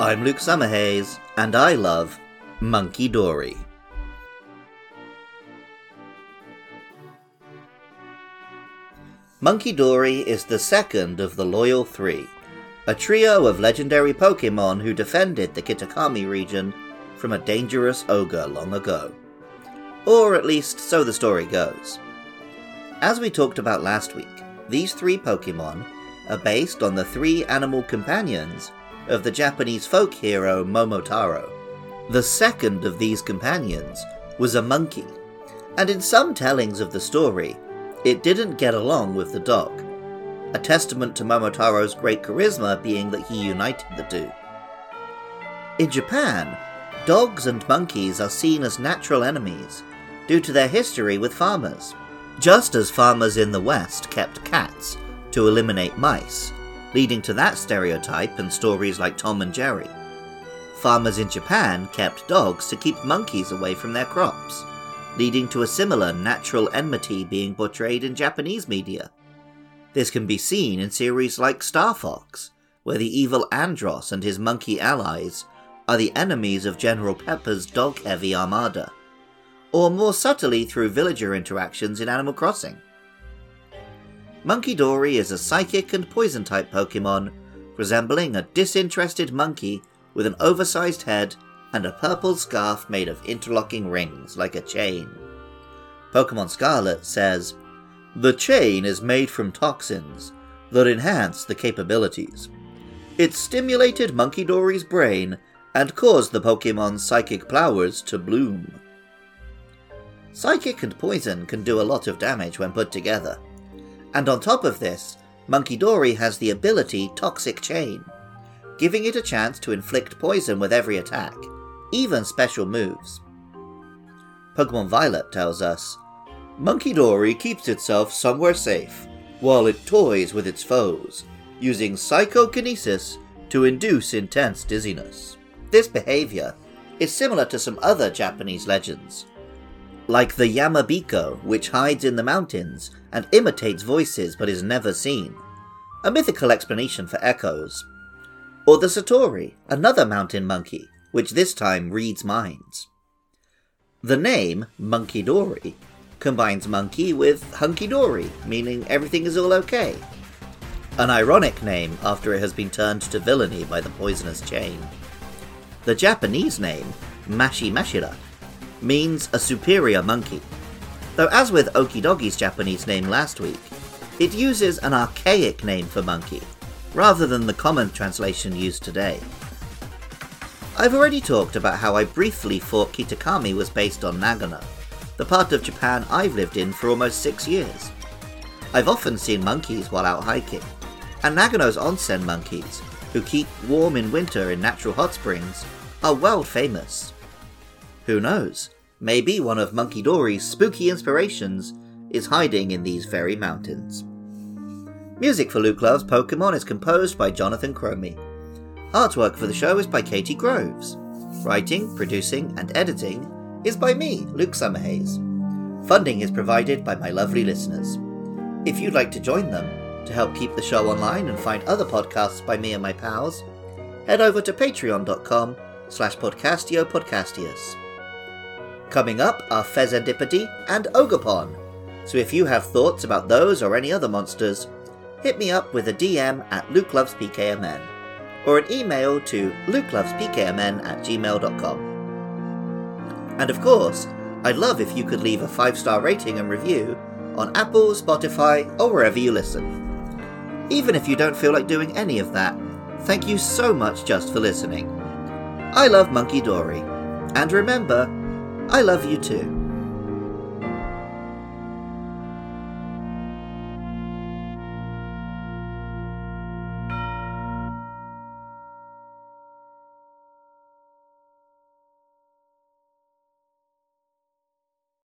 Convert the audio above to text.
I'm Luke Summerhays, and I love Munkidori. Monkey Dory is the second of the Loyal Three, a trio of legendary Pokemon who defended the Kitakami region from a dangerous ogre long ago. Or at least so the story goes. As we talked about last week, these three Pokemon are based on the three animal companions of the Japanese folk hero Momotaro. The second of these companions was a monkey, and in some tellings of the story, it didn't get along with the dog, a testament to Momotaro's great charisma being that he united the two. In Japan, dogs and monkeys are seen as natural enemies due to their history with farmers, just as farmers in the West kept cats to eliminate mice, leading to that stereotype in stories like Tom and Jerry. Farmers in Japan kept dogs to keep monkeys away from their crops, leading to a similar natural enmity being portrayed in Japanese media. This can be seen in series like Star Fox, where the evil Andross and his monkey allies are the enemies of General Pepper's dog heavy armada, or more subtly through villager interactions in Animal Crossing. Munkidori is a psychic and poison type Pokemon, resembling a disinterested monkey with an oversized head and a purple scarf made of interlocking rings like a chain. Pokemon Scarlet says, The chain is made from toxins that enhance the capabilities. It stimulated Munkidori's brain and caused the Pokemon's psychic powers to bloom. Psychic and poison can do a lot of damage when put together. And on top of this, Munkidori has the ability Toxic Chain, giving it a chance to inflict poison with every attack, even special moves. Pokemon Violet tells us Munkidori keeps itself somewhere safe while it toys with its foes, using psychokinesis to induce intense dizziness. This behavior is similar to some other Japanese legends, like the Yamabiko, which hides in the mountains and imitates voices but is never seen, a mythical explanation for echoes. Or the Satori, another mountain monkey, which this time reads minds. The name, Munkidori, combines monkey with hunky dory, meaning everything is all okay. An ironic name after it has been turned to villainy by the poisonous chain. The Japanese name, Mashimashira, means a superior monkey, though as with Okidogi's Japanese name last week, it uses an archaic name for monkey, rather than the common translation used today. I've already talked about how I briefly thought Kitakami was based on Nagano, the part of Japan I've lived in for almost six years. I've often seen monkeys while out hiking, and Nagano's onsen monkeys, who keep warm in winter in natural hot springs, are world famous. Who knows? Maybe one of Munkidori's spooky inspirations is hiding in these very mountains. Music for Luke Loves Pokemon is composed by Jonathan Cromie. Artwork for the show is by Katie Groves. Writing, producing, and editing is by me, Luke Summerhays. Funding is provided by my lovely listeners. If you'd like to join them to help keep the show online and find other podcasts by me and my pals, head over to patreon.com slash podcastio podcastius. Coming up are Fezandipiti and Ogerpon. so if you have thoughts about those or any other monsters, hit me up with a DM at Luke Loves PKMN or an email to lukelovespkmn at gmail.com. And of course, I'd love if you could leave a five star rating and review on Apple, Spotify, or wherever you listen. Even if you don't feel like doing any of that, thank you so much just for listening. I love Munkidori. And remember, I love you too.